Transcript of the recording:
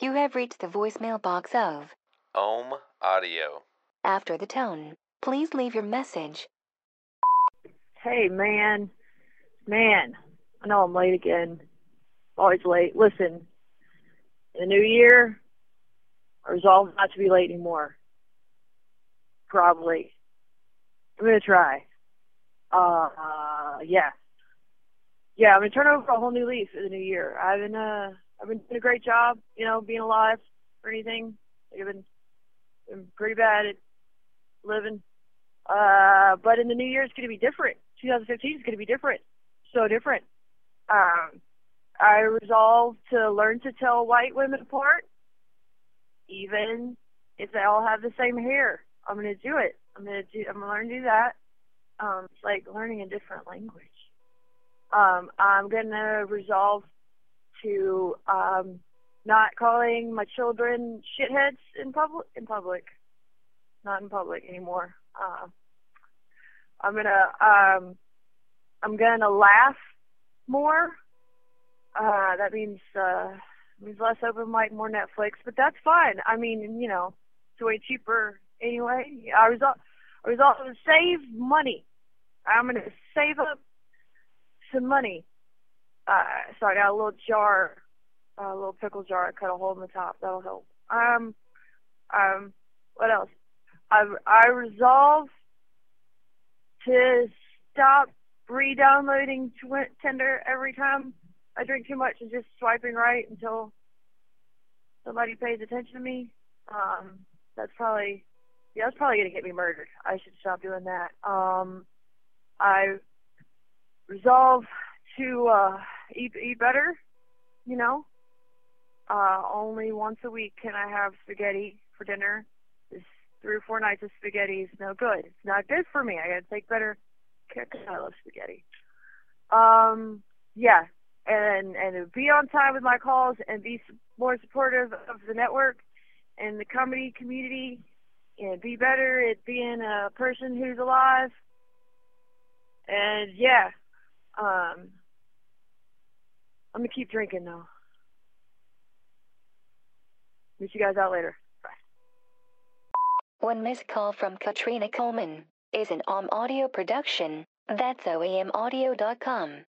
You have reached the voicemail box of Ohm Audio. after the tone. Please leave your message. Hey, man. Man, I know I'm late again. Always late. Listen, in the new year, I resolve not to be late anymore. Probably. I'm going to try. Uh, uh, yeah. Yeah, I'm going to turn over a whole new leaf in the new year. I've been, uh, I've been doing a great job, you know, being alive or anything. I've been, been pretty bad at living. Uh, but in the new year, it's going to be different. 2015 is going to be different. So different. Um, I resolved to learn to tell white women apart, even if they all have the same hair. I'm going to do it. I'm going to do. I'm going to learn to do that. Um, it's like learning a different language. Um, I'm going to resolve to um, not calling my children shitheads in public. In public, not in public anymore. Uh, I'm gonna um, I'm gonna laugh more. Uh, that means uh, means less open mic, more Netflix, but that's fine. I mean, you know, it's way cheaper anyway. I resolve I resolve to save money. I'm gonna save up some money. So I got a little jar, a little pickle jar. I cut a hole in the top. That'll help. Um, um, what else? I I resolve to stop re-downloading Twi- Tinder every time I drink too much and just swiping right until somebody pays attention to me. Um, that's probably yeah, that's probably gonna get me murdered. I should stop doing that. Um, I resolve to uh, eat eat better. You know, uh, only once a week can I have spaghetti for dinner. This three or four nights of spaghetti is no good. It's not good for me. I gotta take better care because I love spaghetti. Um, yeah, and and be on time with my calls and be more supportive of the network and the comedy community and be better at being a person who's alive. And yeah, um, I'm gonna keep drinking though. Meet you guys out later. Bye. One missed call from Katrina Coleman is an OM audio production. That's oamaudio.com.